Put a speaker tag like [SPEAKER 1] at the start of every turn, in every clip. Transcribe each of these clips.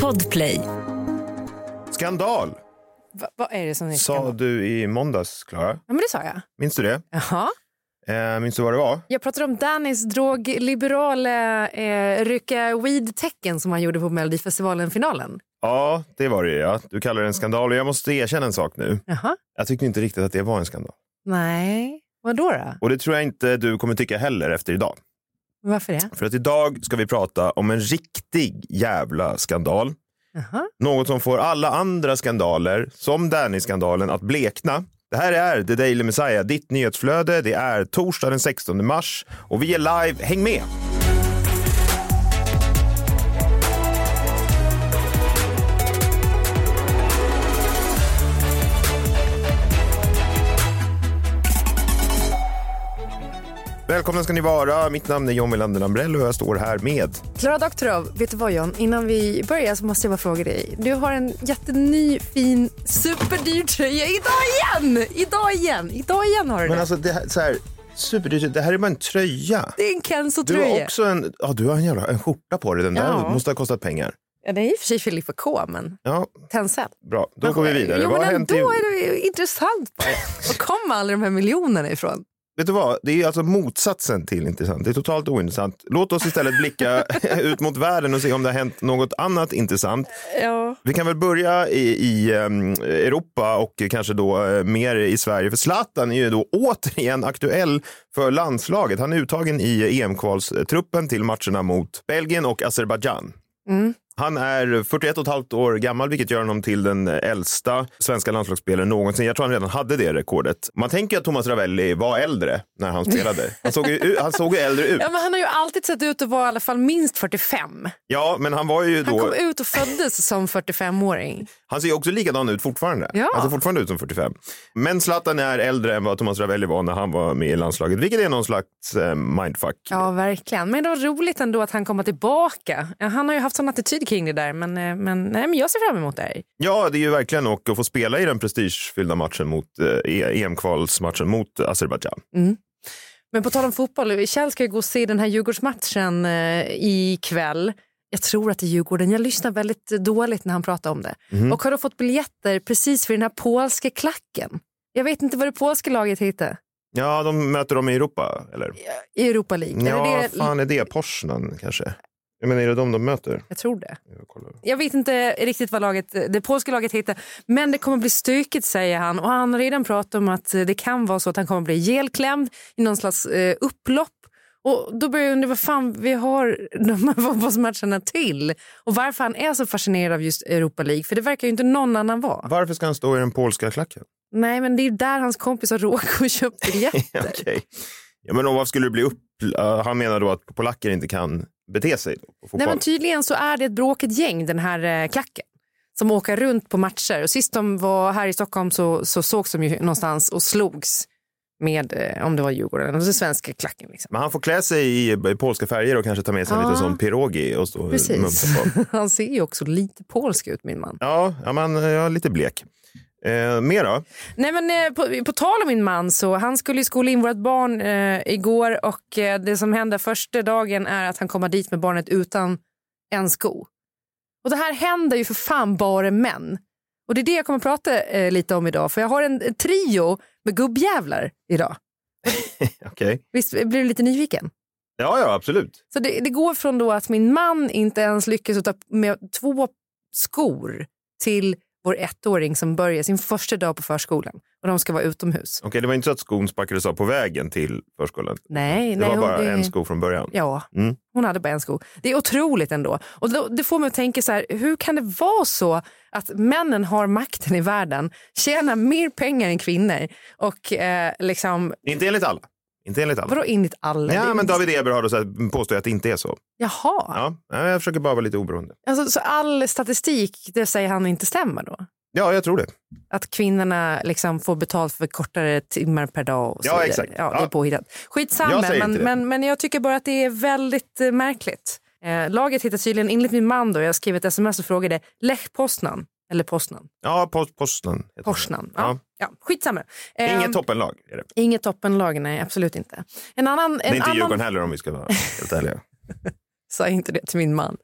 [SPEAKER 1] Podplay.
[SPEAKER 2] Skandal,
[SPEAKER 3] Va, vad är det som är
[SPEAKER 2] sa
[SPEAKER 3] skandal?
[SPEAKER 2] du i måndags, Klara.
[SPEAKER 3] Ja, men det sa jag.
[SPEAKER 2] Minns du det?
[SPEAKER 3] Jaha.
[SPEAKER 2] Eh, minns du vad det var?
[SPEAKER 3] Jag pratade om Dannys drogliberala eh, rycka weed-tecken som han gjorde på Melodifestivalen-finalen.
[SPEAKER 2] Ja, det var det ja. Du kallar det en skandal och jag måste erkänna en sak nu.
[SPEAKER 3] Jaha.
[SPEAKER 2] Jag tyckte inte riktigt att det var en skandal.
[SPEAKER 3] Nej, vad då? då?
[SPEAKER 2] Och det tror jag inte du kommer tycka heller efter idag.
[SPEAKER 3] Varför det?
[SPEAKER 2] För att idag ska vi prata om en riktig jävla skandal.
[SPEAKER 3] Jaha.
[SPEAKER 2] Något som får alla andra skandaler, som Danny-skandalen, att blekna. Det här är The Daily Messiah, ditt nyhetsflöde. Det är torsdag den 16 mars och vi är live. Häng med! Välkomna ska ni vara. Mitt namn är John Melander Lambrell och jag står här med
[SPEAKER 3] Klara Doktorov, vet du vad John? Innan vi börjar så måste jag bara fråga dig. Du har en jätteny, fin, superdyr tröja idag igen! Idag igen! Idag igen har du
[SPEAKER 2] Men
[SPEAKER 3] det.
[SPEAKER 2] alltså, det här, så här, superdyrt. Det här är bara en tröja.
[SPEAKER 3] Det är en
[SPEAKER 2] Du har
[SPEAKER 3] Kenzo-tröja.
[SPEAKER 2] också en, ja, du har en, jävla, en skjorta på dig. Den där
[SPEAKER 3] Ja.
[SPEAKER 2] måste ha kostat pengar.
[SPEAKER 3] Ja, det är i och för sig Filippa K, men
[SPEAKER 2] Ja,
[SPEAKER 3] Tencel.
[SPEAKER 2] bra. Då går vi vidare.
[SPEAKER 3] Jo, men ändå
[SPEAKER 2] i...
[SPEAKER 3] är det ju intressant. Var kommer alla de här miljonerna ifrån?
[SPEAKER 2] Vet du vad? Det är alltså motsatsen till intressant. Det är totalt ointressant. Låt oss istället blicka ut mot världen och se om det har hänt något annat intressant.
[SPEAKER 3] Ja.
[SPEAKER 2] Vi kan väl börja i, i em, Europa och kanske då eh, mer i Sverige. För Zlatan är ju då återigen aktuell för landslaget. Han är uttagen i EM-kvalstruppen till matcherna mot Belgien och Azerbajdzjan.
[SPEAKER 3] Mm.
[SPEAKER 2] Han är 41 och ett halvt år gammal, vilket gör honom till den äldsta svenska landslagsspelaren någonsin. Jag tror han redan hade det rekordet. Man tänker att Thomas Ravelli var äldre när han spelade. Han såg ju, han såg ju äldre ut.
[SPEAKER 3] ja, men han har ju alltid sett ut att vara i alla fall minst 45.
[SPEAKER 2] Ja, men han var ju
[SPEAKER 3] Han
[SPEAKER 2] då...
[SPEAKER 3] kom ut och föddes som 45-åring.
[SPEAKER 2] Han ser ju också likadan ut fortfarande.
[SPEAKER 3] Ja.
[SPEAKER 2] Han ser fortfarande ut som 45. Men Zlatan är äldre än vad Thomas Ravelli var när han var med i landslaget, vilket är någon slags eh, mindfuck.
[SPEAKER 3] Ja, verkligen. Men det var roligt ändå att han kommer tillbaka. Han har ju haft sån attityd kring det där, men, eh, men, nej, men jag ser fram emot det här.
[SPEAKER 2] Ja, det är ju verkligen och att få spela i den prestigefyllda matchen mot eh, EM-kvalsmatchen mot Azerbajdzjan.
[SPEAKER 3] Men på tal om fotboll, Kjell ska ju gå och se den här Djurgårdsmatchen eh, ikväll. Jag tror att det är Djurgården. Jag lyssnar väldigt dåligt när han pratar om det.
[SPEAKER 2] Mhm.
[SPEAKER 3] Och har då fått biljetter precis för den här polska klacken. Jag vet inte vad det polska laget heter
[SPEAKER 2] Ja, de möter dem i Europa, eller?
[SPEAKER 3] i Europa League.
[SPEAKER 2] Ja,
[SPEAKER 3] Är det
[SPEAKER 2] fan är det? Poznan kanske? Jag menar, är det de de möter?
[SPEAKER 3] Jag tror det.
[SPEAKER 2] Jag.
[SPEAKER 3] Jag vet inte riktigt vad laget, det polska laget heter, men det kommer bli stökigt säger han. Och han har redan pratat om att det kan vara så att han kommer bli ihjälklämd i någon slags eh, upplopp. Och då börjar jag undra vad fan vi har de här fotbollsmatcherna till. Och varför han är så fascinerad av just Europa League. För det verkar ju inte någon annan vara.
[SPEAKER 2] Varför ska han stå i den polska klacken?
[SPEAKER 3] Nej men det är ju där hans kompisar råkar och köpt biljetter.
[SPEAKER 2] Okej. Ja, men och vad skulle det bli upp? Uh, han menar då att polacker inte kan bete sig.
[SPEAKER 3] Nej men tydligen så är det ett bråkigt gäng den här eh, klacken. Som åker runt på matcher. Och sist de var här i Stockholm så, så sågs de ju någonstans och slogs med, eh, om det var Djurgården, eller den svenska klacken. Liksom.
[SPEAKER 2] Men han får klä sig i, i polska färger och kanske ta med sig en
[SPEAKER 3] Ja.
[SPEAKER 2] liten sån pirogi och stå och
[SPEAKER 3] Precis.
[SPEAKER 2] på.
[SPEAKER 3] Han ser ju också lite polsk ut min man.
[SPEAKER 2] Ja, ja, man, ja, lite blek. Eh, mer då?
[SPEAKER 3] Nej men eh, på, på tal om min man så han skulle ju skola in vårt barn eh, igår och eh, det som händer första dagen är att han kommer dit med barnet utan en sko. Och det här händer ju för fan bara män. Och det är det jag kommer att prata eh, lite om idag för jag har en, en trio med gubbjävlar idag.
[SPEAKER 2] Okej.
[SPEAKER 3] Visst blir du lite nyfiken?
[SPEAKER 2] Ja, ja, absolut.
[SPEAKER 3] Så det, det går från då att min man inte ens lyckas ta med två skor till vår ettåring som börjar sin första dag på förskolan och de ska vara utomhus.
[SPEAKER 2] Okej, det var inte så att skon sparkades av på vägen till förskolan?
[SPEAKER 3] Nej,
[SPEAKER 2] Det
[SPEAKER 3] nej,
[SPEAKER 2] var bara
[SPEAKER 3] det-
[SPEAKER 2] en sko från början?
[SPEAKER 3] Ja,
[SPEAKER 2] Mm.
[SPEAKER 3] hon hade bara en sko. Det är otroligt ändå. Och då, det får mig att tänka så här, hur kan det vara så att männen har makten i världen, tjänar mer pengar än kvinnor och eh, liksom,
[SPEAKER 2] Inte enligt alla. Inte enligt alla.
[SPEAKER 3] vadå enligt alla?
[SPEAKER 2] Ja, men David Eber har då så här, påstår att det inte är så.
[SPEAKER 3] Jaha,
[SPEAKER 2] Ja, jag försöker bara vara lite oberoende.
[SPEAKER 3] alltså, så all statistik, det säger han inte stämmer då?
[SPEAKER 2] Ja, jag tror det.
[SPEAKER 3] Att kvinnorna liksom får betalt för kortare timmar per dag. Och så
[SPEAKER 2] Ja,
[SPEAKER 3] vidare.
[SPEAKER 2] exakt.
[SPEAKER 3] Ja, det är påhittat. Skitsamma, men, men, men jag tycker bara att det är väldigt eh, märkligt. Eh, laget hittar tydligen, enligt min man, då, jag skrev ett sms och frågade Lech Poznan, eller Poznan,
[SPEAKER 2] Ja, post, Poznan.
[SPEAKER 3] Poznan. Ja.
[SPEAKER 2] Ja.
[SPEAKER 3] Skitsamma.
[SPEAKER 2] Inget toppenlag är det.
[SPEAKER 3] Inget toppenlag, nej absolut inte. En annan,
[SPEAKER 2] Det är
[SPEAKER 3] en
[SPEAKER 2] inte
[SPEAKER 3] annan...
[SPEAKER 2] Djurgården heller om vi ska vara helt ärliga.
[SPEAKER 3] Sa inte det till min man.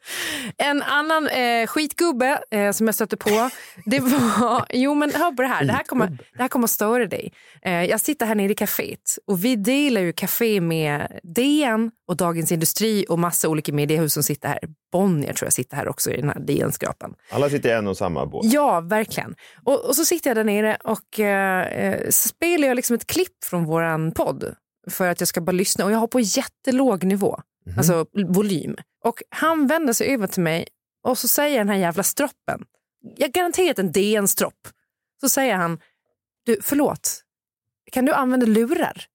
[SPEAKER 3] En annan eh, skitgubbe eh, som jag stötte på, det var, jo men hör på det här, det här kommer, det här kommer att störa dig. Eh, jag sitter här nere i kaféet och vi delar ju kafé med DN och Dagens Industri och massa olika mediehus som sitter här. Bonnier tror jag sitter här också i den här DN-skrapan.
[SPEAKER 2] Alla sitter i en och samma båt.
[SPEAKER 3] Ja, verkligen. Och, och så sitter jag där nere och eh, så spelar jag liksom ett klipp från våran podd för att jag ska bara lyssna och jag har på jättelåg nivå, mm. alltså volym. Och han vänder sig över till mig och så säger den här jävla stroppen, jag garanterat en DN-stropp, så säger han, du förlåt, kan du använda lurar?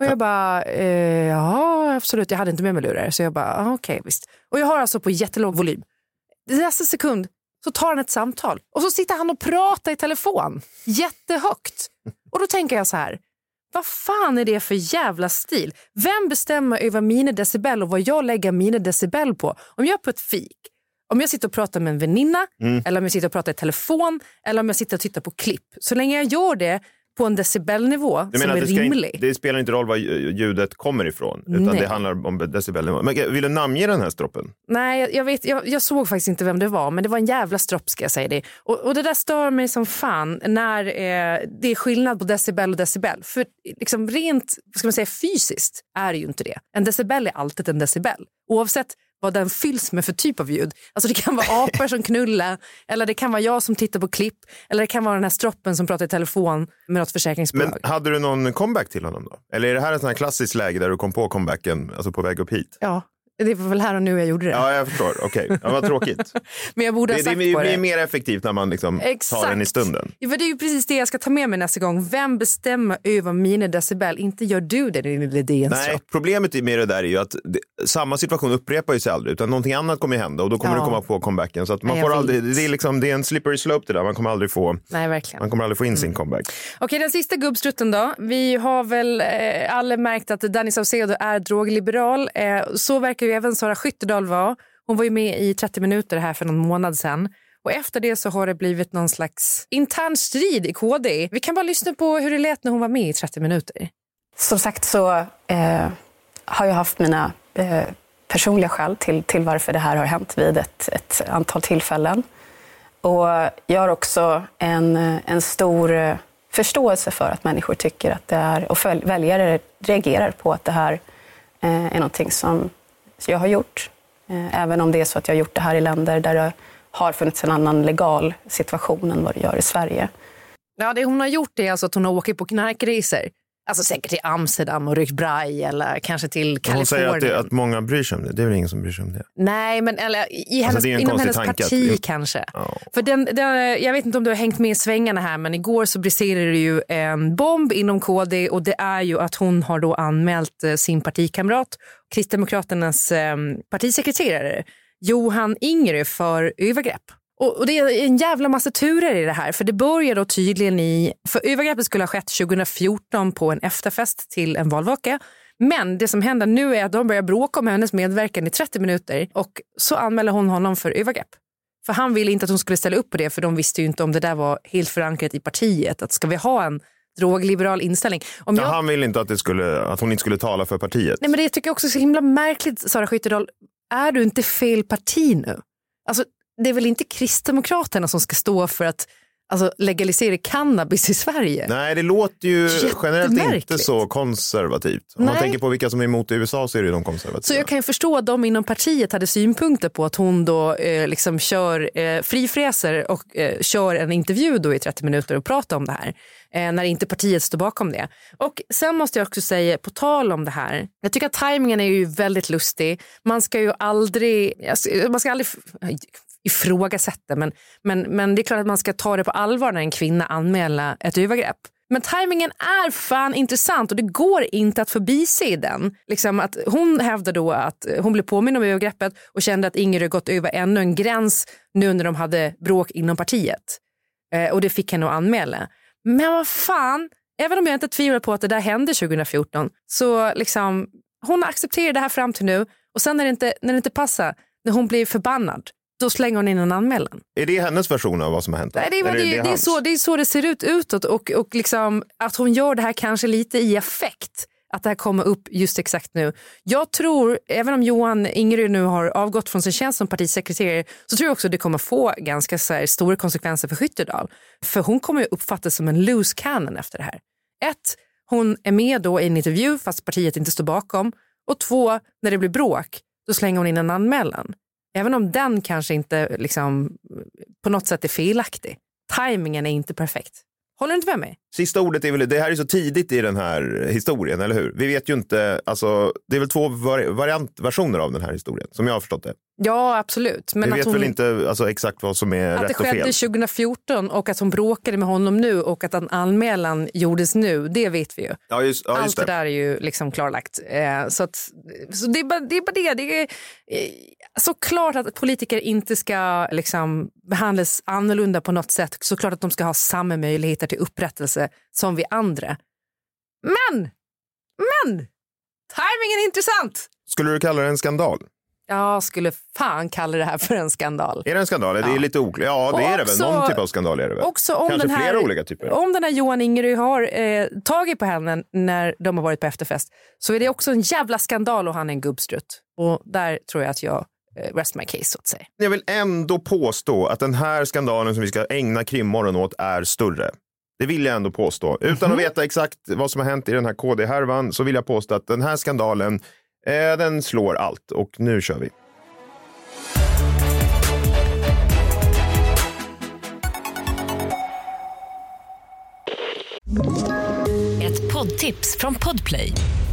[SPEAKER 3] Och jag bara, eh, ja absolut, jag hade inte med mig lurar. Så jag bara, ah, okej okay, visst. Och jag har alltså på jättelåg volym. I nästa sekund så tar han ett samtal och så sitter han och pratar i telefon jättehögt. Och då tänker jag så här, vad fan är det för jävla stil? Vem bestämmer över mina decibel och vad jag lägger mina decibel på? Om jag är på ett fik, om jag sitter och pratar med en väninna, mm. eller om jag sitter och pratar i telefon, eller om jag sitter och tittar på klipp. Så länge jag gör det på en decibelnivå som är det rimlig.
[SPEAKER 2] Inte, det spelar inte roll var ljudet kommer ifrån, utan Nej. det handlar om decibelnivå. Men vill du namnge den här stroppen?
[SPEAKER 3] Nej, jag, vet, jag, jag, såg faktiskt inte vem det var, men det var en jävla stropp ska jag säga det. Och, och det där stör mig som fan när eh, det är skillnad på decibel och decibel. För liksom rent ska man säga, fysiskt är det ju inte det. En decibel är alltid en decibel. Oavsett vad den fylls med för typ av ljud. Alltså det kan vara apor som knullar, eller det kan vara jag som tittar på klipp, eller det kan vara den här stroppen som pratar i telefon med något försäkringsbolag.
[SPEAKER 2] Men hade du någon comeback till honom då? Eller är det här ett sånt här klassiskt läge där du kom på comebacken, alltså på väg upp hit?
[SPEAKER 3] Ja, det var väl här och nu jag gjorde det.
[SPEAKER 2] Ja, jag förstår. Okej, okay. ja, vad tråkigt.
[SPEAKER 3] Men jag borde ha
[SPEAKER 2] det,
[SPEAKER 3] sagt
[SPEAKER 2] det, det,
[SPEAKER 3] det.
[SPEAKER 2] blir mer effektivt när man liksom tar den i stunden.
[SPEAKER 3] Ja, för det är ju precis det jag ska ta med mig nästa gång. Vem bestämmer över mina decibel? Inte gör du det, din lilla
[SPEAKER 2] Nej, problemet med det där är ju att samma situation upprepar sig aldrig, utan någonting annat kommer hända och då kommer ja. du komma på comebacken. Så att man Nej, får aldrig, det, är liksom, det är en slippery slope det där. Man kommer aldrig få,
[SPEAKER 3] Nej, verkligen.
[SPEAKER 2] Man kommer aldrig få in sin mm. comeback.
[SPEAKER 3] Okej, den sista gubbstrutten då. Vi har väl eh, alla märkt att Danny Saucedo är drogliberal. Eh, så verkar ju även Sara Skyttedal vara. var. Hon var ju med i 30 minuter här för någon månad sedan. Och efter det så har det blivit någon slags intern strid i KD. Vi kan bara lyssna på hur det lät när hon var med i 30 minuter.
[SPEAKER 1] Som sagt så eh, har jag haft mina eh, personliga skäl till, till varför det här har hänt vid ett, ett antal tillfällen. Och jag har också en, en stor eh, förståelse för att människor tycker att det är, och väljare reagerar på att det här eh, är någonting som jag har gjort. Eh, även om det är så att jag har gjort det här i länder där det har funnits en annan legal situation än vad det gör i Sverige.
[SPEAKER 3] Ja, det hon har gjort är alltså att hon har åkt på knarkresor. Alltså säkert till Amsterdam och ryckt braj eller kanske till Kalifornien. Hon säger
[SPEAKER 2] att, det, att många bryr sig om det. Det är väl ingen som bryr sig om det?
[SPEAKER 3] Nej, men eller, i hennes, alltså, inom hennes parti att... kanske. Oh. För den, den, jag vet inte om du har hängt med i svängarna här, men igår så briserade det ju en bomb inom KD och det är ju att hon har då anmält eh, sin partikamrat, Kristdemokraternas eh, partisekreterare Johan Ingre för övergrepp. Och, och, det är en jävla massa turer i det här. För det börjar då tydligen i... För övergreppet skulle ha skett 2014 på en efterfest till en valvaka. Men det som händer nu är att de börjar bråka om hennes medverkan i 30 minuter och så anmäler hon honom för övergrepp. För han ville inte att hon skulle ställa upp på det för de visste ju inte om det där var helt förankrat i partiet. Att ska vi ha en drogliberal inställning.
[SPEAKER 2] Om jag... Han ville inte att, det skulle, att hon inte skulle tala för partiet.
[SPEAKER 3] Nej men det tycker jag också är så himla märkligt Sara Skyttedal. Är du inte fel parti nu? Alltså det är väl inte Kristdemokraterna som ska stå för att alltså, legalisera cannabis i Sverige?
[SPEAKER 2] Nej, det låter ju generellt inte så konservativt. Om Nej. man tänker på vilka som är emot i USA så är det de konservativa.
[SPEAKER 3] Så jag kan ju förstå att de inom partiet hade synpunkter på att hon då eh, liksom kör eh, frifräser och eh, kör en intervju då i 30 minuter och pratar om det här. Eh, när inte partiet står bakom det. Och sen måste jag också säga, på tal om det här, jag tycker att tajmingen är ju väldigt lustig. Man ska ju aldrig, alltså, man ska aldrig ifrågasätta. Men, men, men det är klart att man ska ta det på allvar när en kvinna anmäler ett övergrepp. Men tajmingen är fan intressant och det går inte att förbise den. Liksom att hon hävdar då att hon blev påmind om övergreppet och kände att Ingrid gått över ännu en gräns nu när de hade bråk inom partiet. Eh, och det fick henne att anmäla. Men vad fan, även om jag inte tvivlar på att det där hände 2014 så liksom hon accepterar det här fram till nu och sen när det inte, när det inte passar, när hon blir förbannad, då slänger hon in en anmälan.
[SPEAKER 2] Är det hennes version av vad som har hänt?
[SPEAKER 3] Nej, det, är, det, det, det, är så, det är så det ser ut utåt och, och liksom, att hon gör det här kanske lite i affekt. att det här kommer upp just exakt nu. Jag tror, även om Johan Ingeryd nu har avgått från sin tjänst som partisekreterare, så tror jag också att det kommer få ganska här, stora konsekvenser för Skyttedal. För hon kommer ju uppfattas som en loose cannon efter det här. Ett, hon är med då i en intervju fast partiet inte står bakom. Och två, när det blir bråk, då slänger hon in en anmälan. Även om den kanske inte liksom, på något sätt är felaktig. Timingen är inte perfekt. Håller du inte med mig?
[SPEAKER 2] Sista ordet är väl, det här är så tidigt i den här historien, eller hur? Vi vet ju inte, alltså, det är väl två vari variantversioner av den här historien, som jag har förstått det.
[SPEAKER 3] Ja, absolut.
[SPEAKER 2] Men Vi vet hon, väl inte alltså, exakt vad som är rätt och fel.
[SPEAKER 3] Att det skedde 2014 och att hon bråkade med honom nu och att en anmälan gjordes nu, det vet vi ju.
[SPEAKER 2] Ja, just, ja,
[SPEAKER 3] just Allt det. där är ju liksom klarlagt. Eh, så att, så det, är bara, det är bara det. Det är såklart att politiker inte ska liksom, behandlas annorlunda på något sätt. Såklart att de ska ha samma möjligheter till upprättelse som vi andra. Men, men, timingen är intressant.
[SPEAKER 2] Skulle du kalla det en skandal?
[SPEAKER 3] Jag skulle fan kalla det här för en skandal.
[SPEAKER 2] Är det en skandal? Ja. Det är lite oklart. Ja, det och är det väl. Någon typ av skandal är det väl?
[SPEAKER 3] Också om
[SPEAKER 2] Kanske
[SPEAKER 3] den här,
[SPEAKER 2] flera olika typer.
[SPEAKER 3] Om den här Johan Ingerö har eh, tagit på henne när de har varit på efterfest så är det också en jävla skandal och han är en gubbstrutt. Och där tror jag att jag rest my case så att säga.
[SPEAKER 2] Jag vill ändå påstå att den här skandalen som vi ska ägna krimmorgon åt är större. Det vill jag ändå påstå. Utan mm -hmm. att mhm. veta exakt vad som har hänt i den här KD-härvan så vill jag påstå att den här skandalen, eh, den slår allt. Och nu kör vi.
[SPEAKER 4] Ett poddtips från Podplay.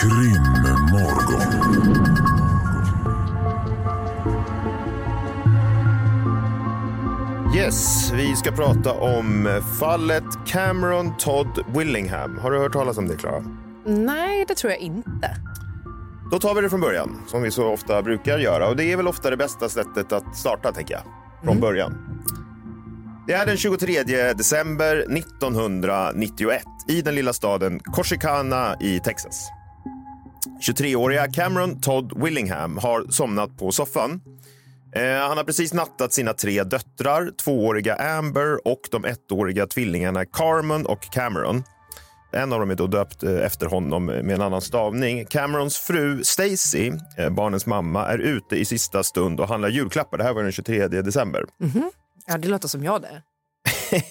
[SPEAKER 2] Krimmorgon. Yes, vi ska prata om fallet Cameron Todd Willingham. Har du hört talas om det, Klara?
[SPEAKER 3] Nej, det tror jag inte.
[SPEAKER 2] Då tar vi det från början, som vi så ofta brukar göra. Och det är väl ofta det bästa sättet att starta, tänker jag. Från mm. början. Det är den 23 december 1991 i den lilla staden Corsicana i Texas. 23-åriga Cameron Todd Willingham har somnat på soffan. Eh, han har precis nattat sina tre döttrar, tvååriga Amber och de ettåriga tvillingarna Carmen och Cameron. En av dem är då döpt eh, efter honom med en annan stavning. Camerons fru Stacy, eh, barnens mamma, är ute i sista stund och handlar julklappar. Det här var den 23 december.
[SPEAKER 3] Mm -hmm. Ja, det låter som jag det.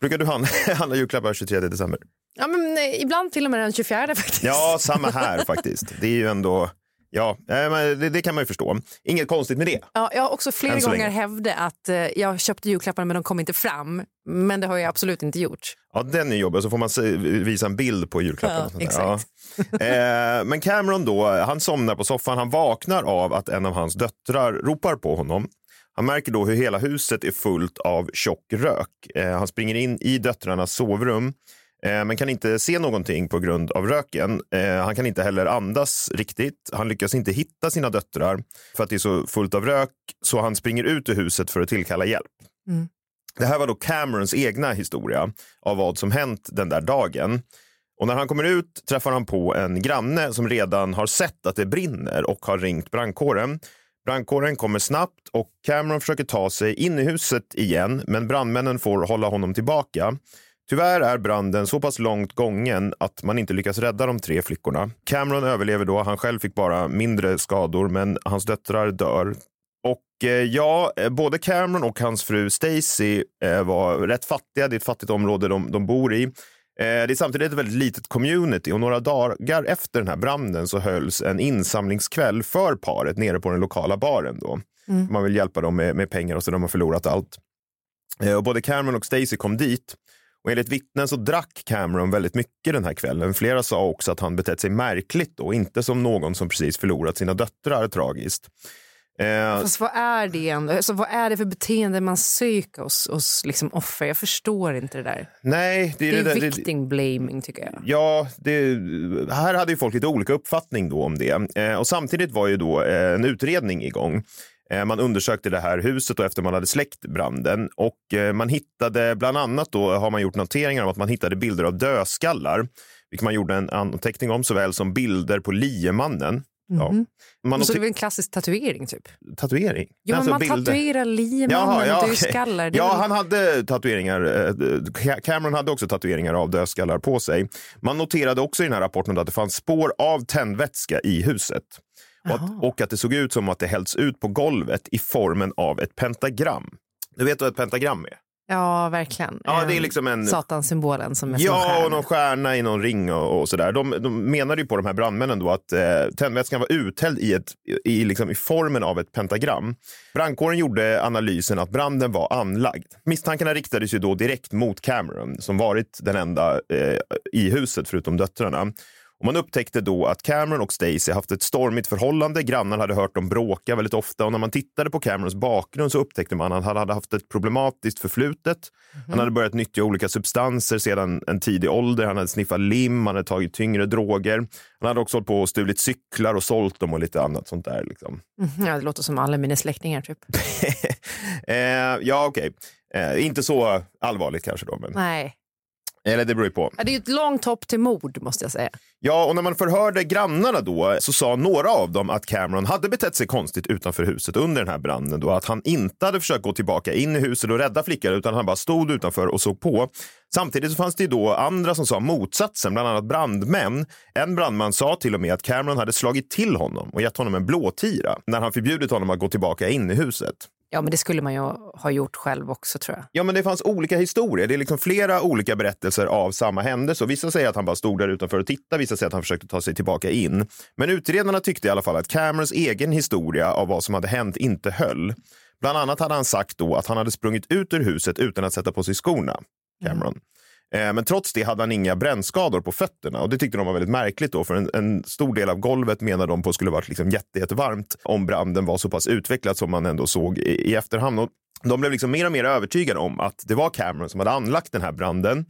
[SPEAKER 2] Brukar du handla, handla julklappar 23 december?
[SPEAKER 3] Ja, men eh, ibland till och med den 24 faktiskt.
[SPEAKER 2] Ja, samma här faktiskt. Det är ju ändå... Ja, det, det, kan man ju förstå. Inget konstigt med det.
[SPEAKER 3] Ja, jag har också flera gånger hävdat att eh, jag köpte julklapparna men de kom inte fram. Men det har jag absolut inte gjort.
[SPEAKER 2] Ja, den är jobbig. Så får man visa en bild på julklappen.
[SPEAKER 3] Ja, exakt.
[SPEAKER 2] Ja. Eh, men Cameron då, han somnar på soffan. Han vaknar av att en av hans döttrar ropar på honom. Han märker då hur hela huset är fullt av tjock rök. Han springer in i döttrarnas sovrum Eh, men kan inte se någonting på grund av röken. Eh, han kan inte heller andas riktigt. Han lyckas inte hitta sina döttrar för att det är så fullt av rök så han springer ut ur huset för att tillkalla hjälp. Mm. Det här var då Camerons egna historia av vad som hänt den där dagen. Och när han kommer ut träffar han på en granne som redan har sett att det brinner och har ringt brandkåren. Brandkåren kommer snabbt och Cameron försöker ta sig in i huset igen men brandmännen får hålla honom tillbaka. Tyvärr är branden så pass långt gången att man inte lyckas rädda de tre flickorna. Cameron överlever då. Han själv fick bara mindre skador, men hans döttrar dör. Och eh, ja, eh, både Cameron och hans fru Stacy eh, var rätt fattiga. Det är ett fattigt område de, de bor i. Det är samtidigt ett väldigt litet community och några dagar efter den här branden så hölls en insamlingskväll för paret nere på den lokala baren. Då. Mm. Man vill hjälpa dem med, med pengar och så de har förlorat allt. Och både Cameron och Stacy kom dit och enligt vittnen så drack Cameron väldigt mycket den här kvällen. Flera sa också att han betett sig märkligt och inte som någon som precis förlorat sina döttrar tragiskt. Eh,
[SPEAKER 3] Fast vad är det ändå? Alltså, vad är det för beteende man söker hos, hos liksom offer? Jag förstår inte det där.
[SPEAKER 2] nej, det är
[SPEAKER 3] Det är
[SPEAKER 2] det,
[SPEAKER 3] victim blaming tycker jag.
[SPEAKER 2] Ja, det, här hade ju folk lite olika uppfattning då om det. Eh, och samtidigt var ju då eh, en utredning igång. Eh, man undersökte det här huset och efter man hade släckt branden och eh, man hittade bland annat då har man gjort noteringar om att man hittade bilder av dödskallar, vilket man gjorde en anteckning om såväl som bilder på liemannen. Ja. Man
[SPEAKER 3] Mhm. Och så det väl en klassisk tatuering typ?
[SPEAKER 2] tatuering?
[SPEAKER 3] Ja,
[SPEAKER 2] Alltså
[SPEAKER 3] man
[SPEAKER 2] bilder.
[SPEAKER 3] tatuerar liemannen och dödskallar. Det är
[SPEAKER 2] Ja,
[SPEAKER 3] väl-
[SPEAKER 2] han hade tatueringar. eh, Cameron hade också tatueringar av dödskallar på sig. Man noterade också i den här rapporten att det fanns spår av tändvätska i huset. Och att, och att det såg ut som att det hällts ut på golvet i formen av ett pentagram. Du vet vad ett pentagram är?
[SPEAKER 3] Ja, verkligen.
[SPEAKER 2] Ja, det är
[SPEAKER 3] Eh,
[SPEAKER 2] liksom en-
[SPEAKER 3] Satansymbolen som är som
[SPEAKER 2] Ja,
[SPEAKER 3] stjärna.
[SPEAKER 2] och någon stjärna i någon ring och, och sådär. De, de menade ju på de här brandmännen då att eh, tändvätskan var uthälld i, ett, i, liksom, i formen av ett pentagram. Brandkåren gjorde analysen att branden var anlagd. Misstankarna riktades ju då direkt mot Cameron som varit den enda eh, i huset förutom döttrarna. Och man upptäckte då att Cameron och Stacy haft ett stormigt förhållande. Grannarna hade hört dem bråka väldigt ofta och när man tittade på Camerons bakgrund så upptäckte man att han hade haft ett problematiskt förflutet. Han hade börjat nyttja olika substanser sedan en tidig ålder. Han hade sniffat lim, han hade tagit tyngre droger. Han hade också hållit på och stulit cyklar och sålt dem och lite annat sånt där. Liksom.
[SPEAKER 3] Mhm, Ja, det låter som alla mina släktingar typ.
[SPEAKER 2] eh, ja, okej. Eh, inte så allvarligt kanske då, men,
[SPEAKER 3] Nej.
[SPEAKER 2] Eller det beror ju på.
[SPEAKER 3] Ja, Det är ett långt hopp till mord måste jag säga.
[SPEAKER 2] Ja, och när man förhörde grannarna då så sa några av dem att Cameron hade betett sig konstigt utanför huset under den här branden då att han inte hade försökt gå tillbaka in i huset och rädda flickan utan han bara stod utanför och såg på. Samtidigt så fanns det då andra som sa motsatsen, bland annat brandmän. En brandman sa till och med att Cameron hade slagit till honom och gett honom en blåtira när han förbjudit honom att gå tillbaka in i huset.
[SPEAKER 3] Ja, men det skulle man ju ha gjort själv också tror jag.
[SPEAKER 2] Ja, men det fanns olika historier. Det är liksom flera olika berättelser av samma händelse. Vissa säger att han bara stod där utanför och tittade, vissa säger att han försökte ta sig tillbaka in. Men utredarna tyckte i alla fall att Camerons egen historia av vad som hade hänt inte höll. Bland annat hade han sagt då att han hade sprungit ut ur huset utan att sätta på sig skorna, Cameron. Eh, Men trots det hade han inga brännskador på fötterna och det tyckte de var väldigt märkligt då för en, en stor del av golvet menar de på skulle varit liksom jätte, jättevarmt om branden var så pass utvecklad som man ändå såg i, i efterhand. Och de blev liksom mer och mer övertygade om att det var Cameron som hade anlagt den här branden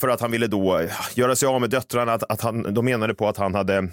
[SPEAKER 2] för att han ville då göra sig av med döttrarna. Att, att han, de menade på att han hade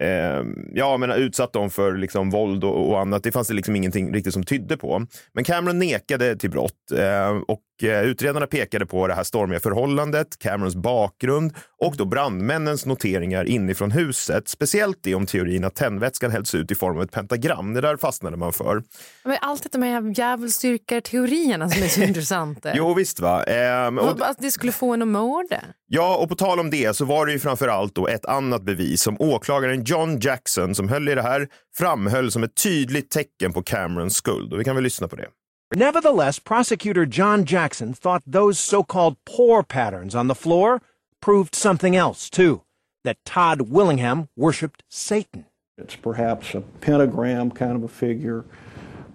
[SPEAKER 2] eh, ja, men utsatt dem för liksom våld och, och annat. Det fanns det liksom ingenting riktigt som tydde på. Men Cameron nekade till brott ehm, eh, och utredarna pekade på det här stormiga förhållandet, Camerons bakgrund och då brandmännens noteringar inifrån huset. Speciellt det om teorin att tändvätskan hälls ut i form av ett pentagram. Det där fastnade man för.
[SPEAKER 3] Men allt de här djävulsdyrkar-teorierna som är så intressanta.
[SPEAKER 2] Jo, visst va. Eh, och,
[SPEAKER 3] Att det skulle få en att mörda.
[SPEAKER 2] Ja, och på tal om det så var det ju framför allt då ett annat bevis som åklagaren John Jackson som höll i det här framhöll som ett tydligt tecken på Camerons skuld. Och vi kan väl lyssna på det.
[SPEAKER 5] Nevertheless, prosecutor John Jackson thought those so called pour patterns on the floor proved something else, too that Todd Willingham worshipped Satan.
[SPEAKER 6] It's perhaps a pentagram kind of a figure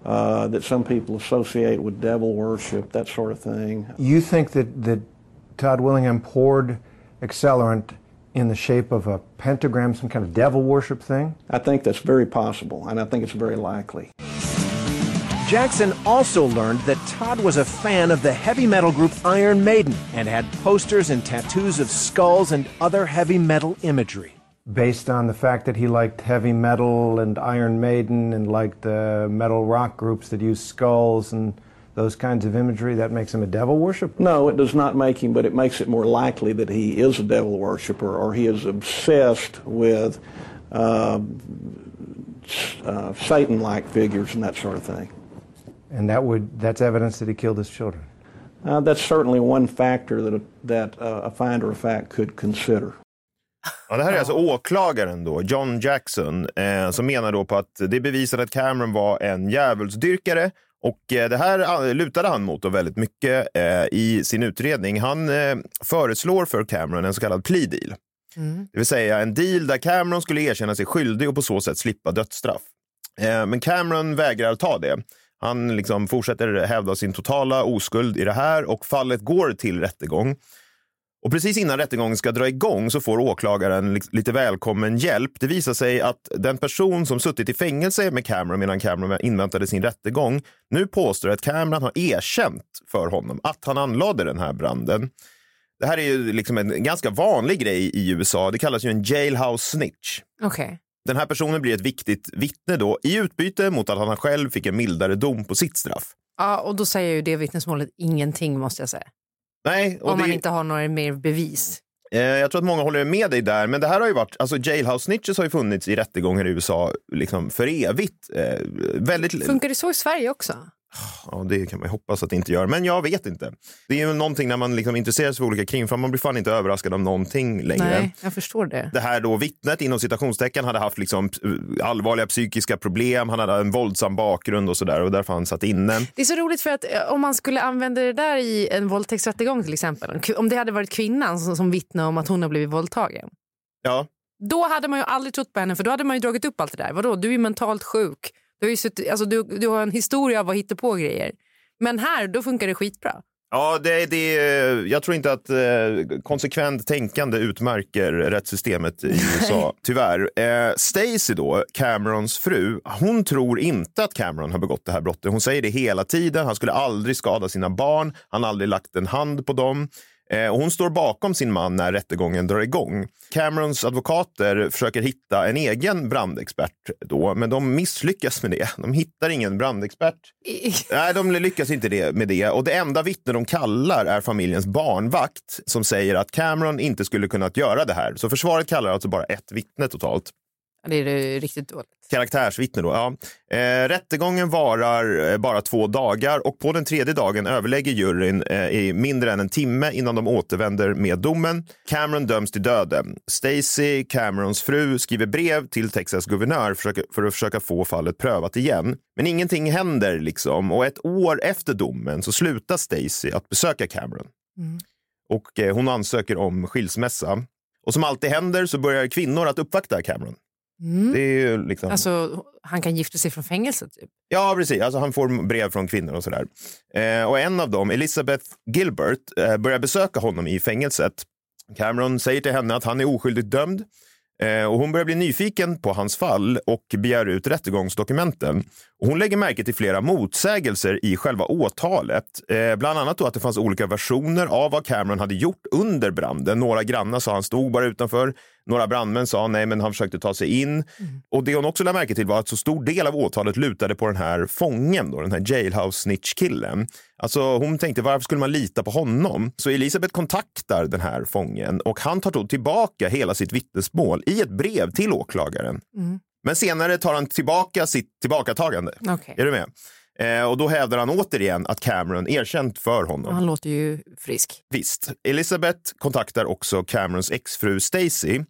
[SPEAKER 6] uh, that some people associate with devil worship, that sort of thing.
[SPEAKER 7] You think that, that Todd Willingham poured accelerant in the shape of a pentagram, some kind of devil worship thing?
[SPEAKER 6] I think that's very possible, and I think it's very likely.
[SPEAKER 5] Jackson also learned that Todd was a fan of the heavy metal group Iron Maiden and had posters and tattoos of skulls and other heavy metal imagery.
[SPEAKER 7] Based on the fact that he liked heavy metal and Iron Maiden and liked uh, metal rock groups that use skulls and those kinds of imagery, that makes him a devil worshiper?
[SPEAKER 6] No, it does not make him, but it makes it more likely that he is a devil worshiper or he is obsessed with uh, uh, Satan like figures and that sort of thing.
[SPEAKER 7] And that would that's evidence that he killed his children.
[SPEAKER 6] Uh, that's certainly one factor that a, that uh, a finder of fact could consider.
[SPEAKER 2] Ja, det här är alltså åklagaren då, John Jackson, eh, som menar då på att det bevisade att Cameron var en djävulsdyrkare och eh, det här eh, lutade han mot då väldigt mycket eh, i sin utredning. Han eh, föreslår för Cameron en så kallad plea deal. Det vill säga en deal där Cameron skulle erkänna sig skyldig och på så sätt slippa dödsstraff. Eh, men Cameron vägrar ta det. Han liksom fortsätter hävda sin totala oskuld i det här och fallet går till rättegång. Och precis innan rättegången ska dra igång så får åklagaren lite välkommen hjälp. Det visar sig att den person som suttit i fängelse med Cameron medan Cameron inväntade sin rättegång nu påstår att Cameron har erkänt för honom att han anlade den här branden. Det här är ju liksom en ganska vanlig grej i USA. Det kallas ju en jailhouse snitch.
[SPEAKER 3] Okej.
[SPEAKER 2] Den här personen blir ett viktigt vittne då i utbyte mot att han själv fick en mildare dom på sitt straff.
[SPEAKER 3] Ja, och då säger ju det vittnesmålet ingenting måste jag säga.
[SPEAKER 2] Nej,
[SPEAKER 3] Om man
[SPEAKER 2] det,
[SPEAKER 3] inte har några mer bevis.
[SPEAKER 2] eh, jag tror att många håller med dig där, men det här har ju varit, alltså jailhouse snitches har ju funnits i rättegångar i USA liksom för evigt. Eh, väldigt,
[SPEAKER 3] Funkar det så i Sverige också?
[SPEAKER 2] Ja, det kan man hoppas att det inte gör, men jag vet inte. Det är ju någonting när man liksom intresserar sig för olika krimfall, man blir fan inte överraskad av någonting längre.
[SPEAKER 3] Nej, jag förstår det.
[SPEAKER 2] det här då vittnet inom citationstecken hade haft liksom eh, allvarliga psykiska problem, han hade en våldsam bakgrund och sådär och därför han satt inne.
[SPEAKER 3] Det är så roligt för att eh, om man skulle använda det där i en våldtäktsrättegång till exempel. Om det hade varit kvinnan som, som vittnar om att hon har blivit våldtagen.
[SPEAKER 2] Ja,
[SPEAKER 3] Då hade man ju aldrig trott på henne för då hade man ju dragit upp allt det där. Vadå, du är mentalt sjuk. Du har, suttit, alltså, du, du har en historia av att hitta på grejer. Men här, då funkar det skitbra.
[SPEAKER 2] Ja, det, det, jag tror inte att eh, konsekvent tänkande utmärker rättssystemet i USA, tyvärr. Eh, Stacy då, Camerons fru, hon tror inte att Cameron har begått det här brottet. Hon säger det hela tiden. Han skulle aldrig skada sina barn. Han har aldrig lagt en hand på dem. Eh, hon står bakom sin man när rättegången drar igång. Camerons advokater försöker hitta en egen brandexpert då, men de misslyckas med det. De hittar ingen brandexpert. Nej, de lyckas inte det, med det. Och det enda vittne de kallar är familjens barnvakt som säger att Cameron inte skulle kunnat göra det här. Så försvaret kallar alltså bara ett vittne totalt.
[SPEAKER 3] Det är riktigt dåligt.
[SPEAKER 2] Karaktärsvittne då, ja. Eh, rättegången varar eh, bara två dagar och på den tredje dagen överlägger juryn eh, i mindre än en timme innan de återvänder med domen. Cameron döms till döden. Stacy, Camerons fru, skriver brev till Texas guvernör för att försöka få fallet prövat igen. Men ingenting händer liksom och ett år efter domen så slutar Stacy att besöka Cameron. Och eh, hon ansöker om skilsmässa. Och som alltid händer så börjar kvinnor att uppvakta Cameron. Det är ju liksom...
[SPEAKER 3] Alltså, han kan gifta sig från fängelset. Typ.
[SPEAKER 2] Ja, precis. Alltså, han får brev från kvinnor och sådär. Eh, och en av dem, Elizabeth Gilbert, eh, börjar besöka honom i fängelset. Cameron säger till henne att han är oskyldigt dömd. Eh, och hon börjar bli nyfiken på hans fall och begär ut rättegångsdokumenten. Och hon lägger märke till flera motsägelser i själva åtalet. Eh, bland annat att det fanns olika versioner av vad Cameron hade gjort under branden. Några grannar sa han stod bara utanför. Några brandmän sa nej, men han försökte ta sig in. Och det hon också lade märke till var att så stor del av åtalet lutade på den här fången, då, den här jailhouse snitch-killen. Alltså hon tänkte varför skulle man lita på honom? Så Elisabeth kontaktar den här fången och han tar då tillbaka hela sitt vittnesmål i ett brev till åklagaren. Men senare tar han tillbaka sitt tillbakatagande.
[SPEAKER 3] Okej.
[SPEAKER 2] Är du med? Eh, och då hävdar han återigen att Cameron erkänt för honom.
[SPEAKER 3] Han låter ju frisk.
[SPEAKER 2] Visst. Elisabeth kontaktar också Camerons exfru Stacy.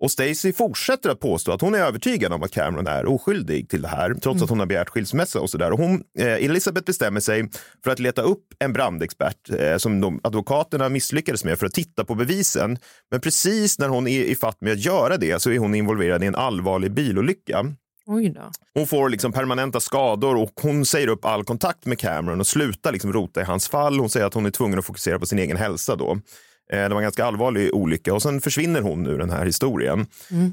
[SPEAKER 2] Och Stacy fortsätter att påstå att hon är övertygad om att Cameron är oskyldig till det här, trots att hon har begärt skilsmässa och sådär. Hon, eh, Elisabeth bestämmer sig för att leta upp en brandexpert eh, som de, advokaterna misslyckades med för att titta på bevisen. Men precis när hon är i fatt med att göra det så är hon involverad i en allvarlig bilolycka. Hon får liksom permanenta skador och hon säger upp all kontakt med Cameron och slutar liksom rota i hans fall. Hon säger att hon är tvungen att fokusera på sin egen hälsa då. Eh, Det var en ganska allvarlig olycka och sen försvinner hon ur den här historien.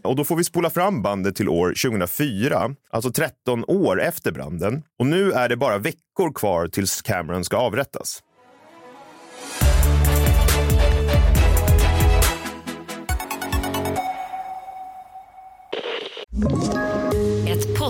[SPEAKER 2] Och då får vi spola fram bandet till år 2004, alltså 13 år efter branden. Och nu är det bara veckor kvar tills Cameron ska avrättas.
[SPEAKER 4] Ett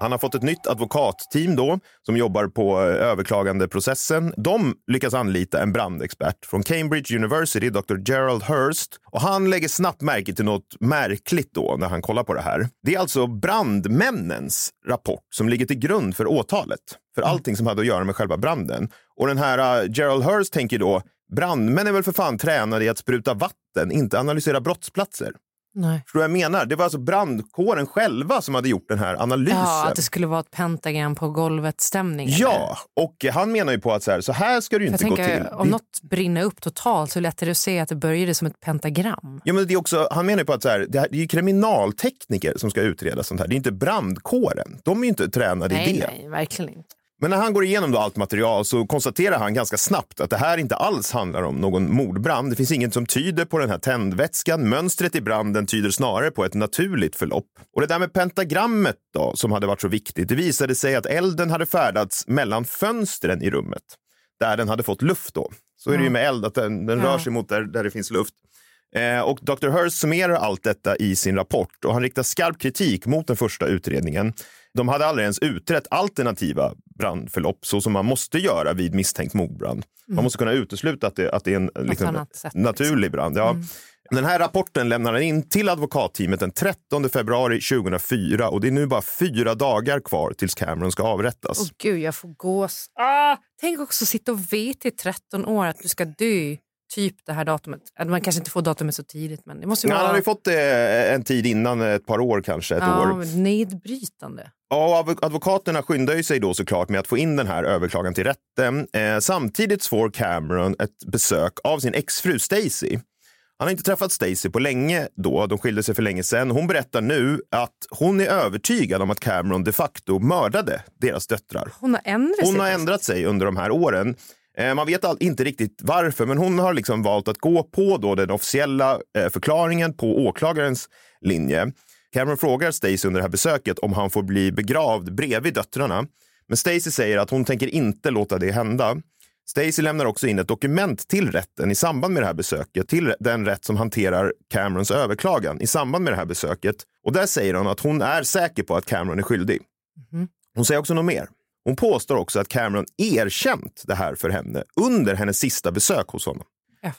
[SPEAKER 2] Han har fått ett nytt advokatteam då som jobbar på eh, överklagandeprocessen. De lyckas anlita en brandexpert från Cambridge University, Dr. Gerald Hurst. Och han lägger snabbt märke till något märkligt då när han kollar på det här. Det är alltså brandmännens rapport som ligger till grund för åtalet. För allting som hade att göra med själva branden. Och den här uh, Gerald Hurst tänker då, brandmän är väl för fan tränade i att spruta vatten, inte analysera brottsplatser.
[SPEAKER 3] Nej.
[SPEAKER 2] Förstår du vad jag menar? Det var alltså brandkåren själva som hade gjort den här analysen.
[SPEAKER 3] Ja, att det skulle vara ett pentagram på golvet-stämning.
[SPEAKER 2] Ja, och han menar ju på att så här, så här ska det ju
[SPEAKER 3] Jag
[SPEAKER 2] inte gå
[SPEAKER 3] tänker,
[SPEAKER 2] till.
[SPEAKER 3] om
[SPEAKER 2] Det-
[SPEAKER 3] något brinner upp totalt så är det att se att det började som ett pentagram.
[SPEAKER 2] Ja, men det är också, han menar ju på att så här, det, här, det är kriminaltekniker som ska utreda sånt här. Det är inte brandkåren. De är ju inte tränade i
[SPEAKER 3] Nej,
[SPEAKER 2] det.
[SPEAKER 3] nej, verkligen inte.
[SPEAKER 2] Men när han går igenom då allt material så konstaterar han ganska snabbt att det här inte alls handlar om någon mordbrand. Det finns inget som tyder på den här tändvätskan. Mönstret i branden tyder snarare på ett naturligt förlopp. Och det där med pentagrammet då, som hade varit så viktigt, det visade sig att elden hade färdats mellan fönstren i rummet, där den hade fått luft då. Så är det ju med eld, att den, den rör sig mot där, där det finns luft. Eh, och Dr. Hurst summerar allt detta i sin rapport och han riktar skarp kritik mot den första utredningen. De hade aldrig ens utrett alternativa brandförlopp så som man måste göra vid misstänkt mordbrand. Man måste kunna utesluta att det, att det är en liksom,
[SPEAKER 3] sätt,
[SPEAKER 2] naturlig brand. Ja. Den här rapporten lämnar han in till advokatteamet den 13 februari 2004 och det är nu bara fyra dagar kvar tills Cameron ska avrättas.
[SPEAKER 3] Åh gud, jag får gås. Ah, tänk också sitta och veta i 13 år att du ska dö typ det här datumet. Man kanske inte får datumet så tidigt men det måste ju
[SPEAKER 2] Han
[SPEAKER 3] vara
[SPEAKER 2] hade ju fått det en tid innan, ett par år kanske, ett
[SPEAKER 3] ja,
[SPEAKER 2] år.
[SPEAKER 3] nedbrytande.
[SPEAKER 2] Ja, och advokaterna skyndar sig då såklart med att få in den här överklagan till rätten. Eh, samtidigt får Cameron ett besök av sin exfru Stacy. Han har inte träffat Stacy på länge då, de skilde sig för länge sedan. Hon berättar nu att hon är övertygad om att Cameron de facto mördade deras döttrar.
[SPEAKER 3] Hon har ändrat
[SPEAKER 2] Hon
[SPEAKER 3] sig.
[SPEAKER 2] har ändrat sig under de här åren. Eh, Man vet inte riktigt varför, men hon har liksom valt att gå på då den officiella eh, förklaringen på åklagarens linje. Cameron frågar Stacey under det här besöket om han får bli begravd bredvid döttrarna. Men Stacey säger att hon tänker inte låta det hända. Stacey lämnar också in ett dokument till rätten i samband med det här besöket, till den rätt som hanterar Camerons överklagan i samband med det här besöket. Och där säger hon att hon är säker på att Cameron är skyldig. Hon säger också något mer. Hon påstår också att Cameron erkänt det här för henne under hennes sista besök hos honom.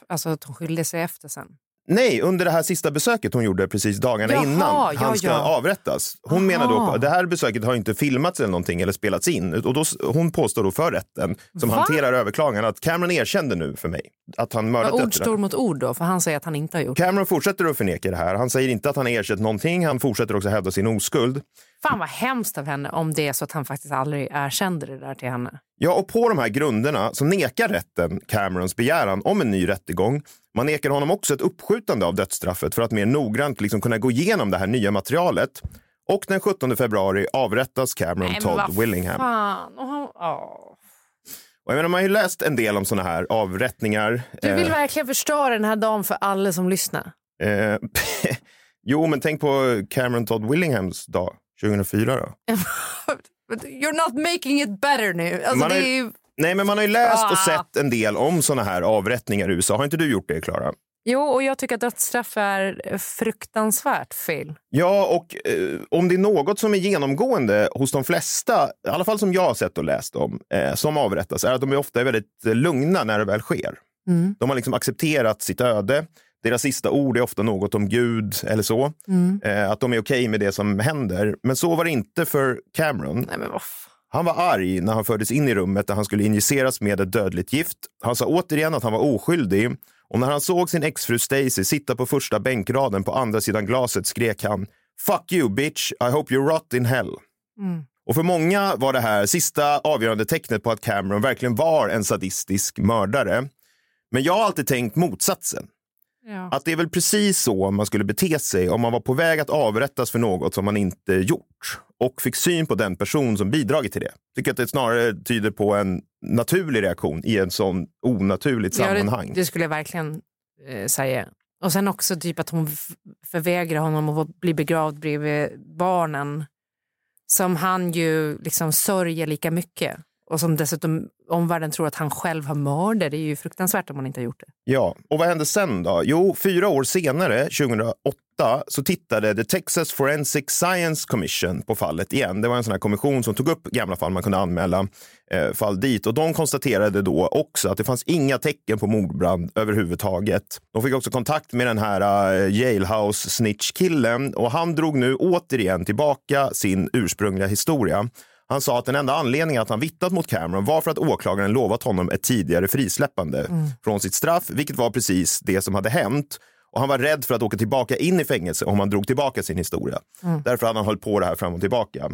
[SPEAKER 3] Alltså att hon skilde sig efter sen.
[SPEAKER 2] Nej, under det här sista besöket hon gjorde precis dagarna
[SPEAKER 3] Jaha,
[SPEAKER 2] innan han
[SPEAKER 3] ja,
[SPEAKER 2] ska
[SPEAKER 3] ja.
[SPEAKER 2] avrättas. Hon menar då
[SPEAKER 3] Aha.
[SPEAKER 2] på det här besöket har inte filmats eller någonting eller spelats in. Och då, hon påstår då för rätten som
[SPEAKER 3] Va?
[SPEAKER 2] hanterar överklagan att Cameron erkände nu för mig att han mördat
[SPEAKER 3] Ord står mot ord då, för han säger att han inte har gjort.
[SPEAKER 2] Cameron fortsätter att förneka det här. Han säger inte att han har erkänt någonting. Han fortsätter också hävda sin oskuld.
[SPEAKER 3] Fan vad hemskt av henne om det är så att han faktiskt aldrig erkände det där till henne.
[SPEAKER 2] Ja, och på de här grunderna så nekar rätten Camerons begäran om en ny rättegång. Man nekar honom också ett uppskjutande av dödsstraffet för att mer noggrant liksom kunna gå igenom det här nya materialet. Och den 17 februari avrättas Cameron Todd
[SPEAKER 3] vad
[SPEAKER 2] Willingham.
[SPEAKER 3] fan. Han, åh.
[SPEAKER 2] Och jag menar, man har ju läst en del om såna här avrättningar.
[SPEAKER 3] Du vill
[SPEAKER 2] Eh,
[SPEAKER 3] verkligen förstöra den här dagen för alla som lyssnar.
[SPEAKER 2] eh, jo, men tänk på Cameron Todd Willinghams dag 2004 då.
[SPEAKER 3] You're not making it better nu. Alltså, det är
[SPEAKER 2] ju-. Nej, men man har ju läst och
[SPEAKER 3] Ah.
[SPEAKER 2] sett en del om såna här avrättningar i USA. Har inte du gjort det, Klara?
[SPEAKER 3] Jo, och jag tycker att dödsstraff är fruktansvärt fel.
[SPEAKER 2] Ja, och eh, om det är något som är genomgående hos de flesta, i alla fall som jag har sett och läst om, eh, som avrättas, är att de är ofta är väldigt eh, lugna när det väl sker.
[SPEAKER 3] Mm.
[SPEAKER 2] De har liksom accepterat sitt öde. Deras sista ord är ofta något om Gud eller så.
[SPEAKER 3] Mm.
[SPEAKER 2] Eh, att de är okej med det som händer. Men så var det inte för Cameron.
[SPEAKER 3] Nej, men.
[SPEAKER 2] Han var arg när han fördes in i rummet där han skulle injiceras med ett dödligt gift. Han sa återigen att han var oskyldig och när han såg sin exfru Stacy sitta på första bänkraden på andra sidan glaset skrek han Fuck you bitch, I hope you rot in hell.
[SPEAKER 3] Mm.
[SPEAKER 2] Och för många var det här sista avgörande tecknet på att Cameron verkligen var en sadistisk mördare. Men jag har alltid tänkt motsatsen.
[SPEAKER 3] Ja.
[SPEAKER 2] Att det är väl precis så man skulle bete sig om man var på väg att avrättas för något som man inte gjort och fick syn på den person som bidragit till det. Tycker att det snarare tyder på en naturlig reaktion i en sån onaturligt
[SPEAKER 3] Ja,
[SPEAKER 2] sammanhang.
[SPEAKER 3] det, det skulle jag verkligen eh, säga. Och sen också typ att hon förvägrar honom att bli begravd bredvid barnen som han ju liksom sörjer lika mycket och som dessutom omvärlden tror att han själv har mördat. Det är ju fruktansvärt om man inte har gjort det.
[SPEAKER 2] Ja, och vad hände sen då? Jo, fyra år senare, 2008, så tittade The Texas Forensic Science Commission på fallet igen. Det var en sån här kommission som tog upp gamla fall man kunde anmäla eh, fall dit. Och de konstaterade då också att det fanns inga tecken på mordbrand överhuvudtaget. De fick också kontakt med den här eh, jailhouse snitch-killen och han drog nu återigen tillbaka sin ursprungliga historia. Han sa att den enda anledningen att han vittnat mot Cameron var för att åklagaren lovat honom ett tidigare frisläppande från sitt straff, vilket var precis det som hade hänt. Och han var rädd för att åka tillbaka in i fängelse om han drog tillbaka sin historia. Därför hade han hållit på det här fram och tillbaka.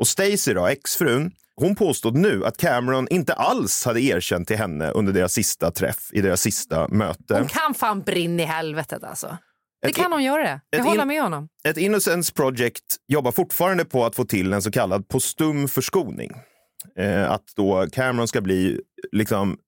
[SPEAKER 2] Och Stacy, då, exfrun, hon påstod nu att Cameron inte alls hade erkänt till henne under deras sista träff, i deras sista möte.
[SPEAKER 3] Hon kan fan brinna i helvetet alltså. Det kan hon göra det. Jag håller med honom.
[SPEAKER 2] Ett Innocence Project jobbar fortfarande på att få till en så kallad postum förskoning. Eh, att då Cameron ska bli liksom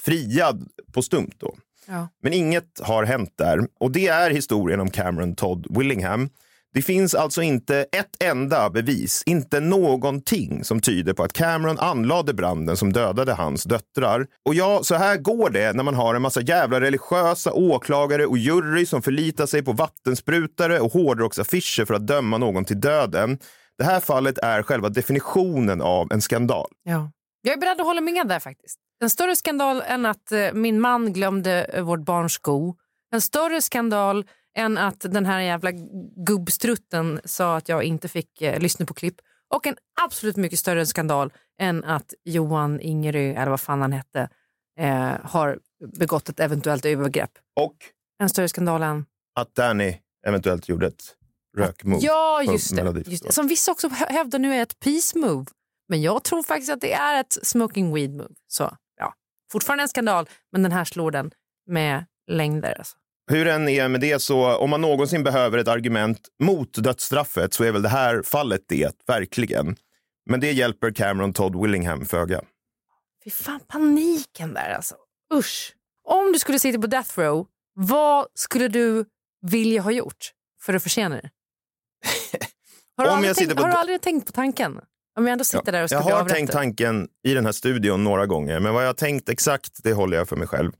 [SPEAKER 2] friad postumt. Då.
[SPEAKER 3] Ja.
[SPEAKER 2] Men inget har hänt där. Och det är historien om Cameron Todd Willingham. Det finns alltså inte ett enda bevis, inte någonting som tyder på att Cameron anlade branden som dödade hans döttrar. Och ja, så här går det när man har en massa jävla religiösa åklagare och jury som förlitar sig på vattensprutare och hårdrocksaffischer för att döma någon till döden. Det här fallet är själva definitionen av en skandal.
[SPEAKER 3] Ja. Jag är beredd att hålla med där faktiskt. En större skandal än att eh, min man glömde eh, vårt barns sko. En större skandal än att den här jävla gubbstrutten sa att jag inte fick eh, lyssna på klipp. Och en absolut mycket större skandal än att Johan Ingerö, eller vad fan han hette, eh, har begått ett eventuellt övergrepp.
[SPEAKER 2] Och
[SPEAKER 3] En större skandal än...
[SPEAKER 2] att Danny eventuellt gjorde ett rökmove.
[SPEAKER 3] Ja, just det. Just det. Som vissa också hä- hävdar nu är ett peace move. Men jag tror faktiskt att det är ett smoking weed move. Så ja, fortfarande en skandal, men den här slår den med längder. Alltså.
[SPEAKER 2] Hur än är med det, så om man någonsin behöver ett argument mot dödsstraffet så är väl det här fallet det, verkligen. Men det hjälper Cameron Todd Willingham föga.
[SPEAKER 3] Fy fan, paniken där alltså. Usch. Om du skulle sitta på death row, vad skulle du vilja ha gjort för att försena det? Har, du aldrig tänkt, har du aldrig tänkt på tanken? Om jag ändå sitter där och ska
[SPEAKER 2] jag har tänkt tanken i den här studion några gånger, men vad jag har tänkt exakt, det håller jag för mig själv.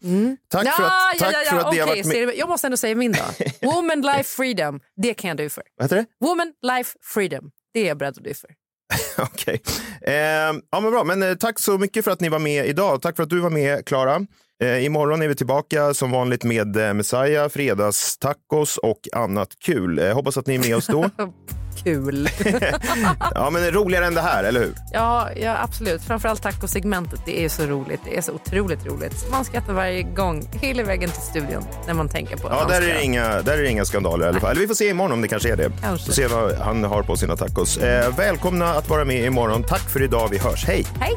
[SPEAKER 2] Tack för att, tack för att det har varit
[SPEAKER 3] du- Jag måste ändå säga min då. Woman, life, freedom. Det kan jag dö för.
[SPEAKER 2] Vad heter det?
[SPEAKER 3] Woman, life, freedom. Det är jag beredd att dö för.
[SPEAKER 2] Okej. Eh, ja, men bra. Men eh, tack så mycket för att ni var med idag. Tack för att du var med, Klara. Eh, imorgon är vi tillbaka som vanligt med eh, Messiah, fredagstacos och annat kul. Eh, hoppas att ni är med oss då.
[SPEAKER 3] Kul.
[SPEAKER 2] ja, men roligare än det här, eller hur?
[SPEAKER 3] ja, ja, absolut. Framförallt tacosegmentet. Det är så roligt. Det är så otroligt roligt. Man skrattar varje gång, hela vägen till studion, när man tänker på att
[SPEAKER 2] Ja, där är, det inga, där är det inga skandaler i alla fall. Eller vi får se imorgon om det kanske är det.
[SPEAKER 3] Kanske.
[SPEAKER 2] Får se vad han har på sina tacos. Eh, välkomna att vara med imorgon. Tack för idag. Vi hörs. Hej!
[SPEAKER 3] Hej!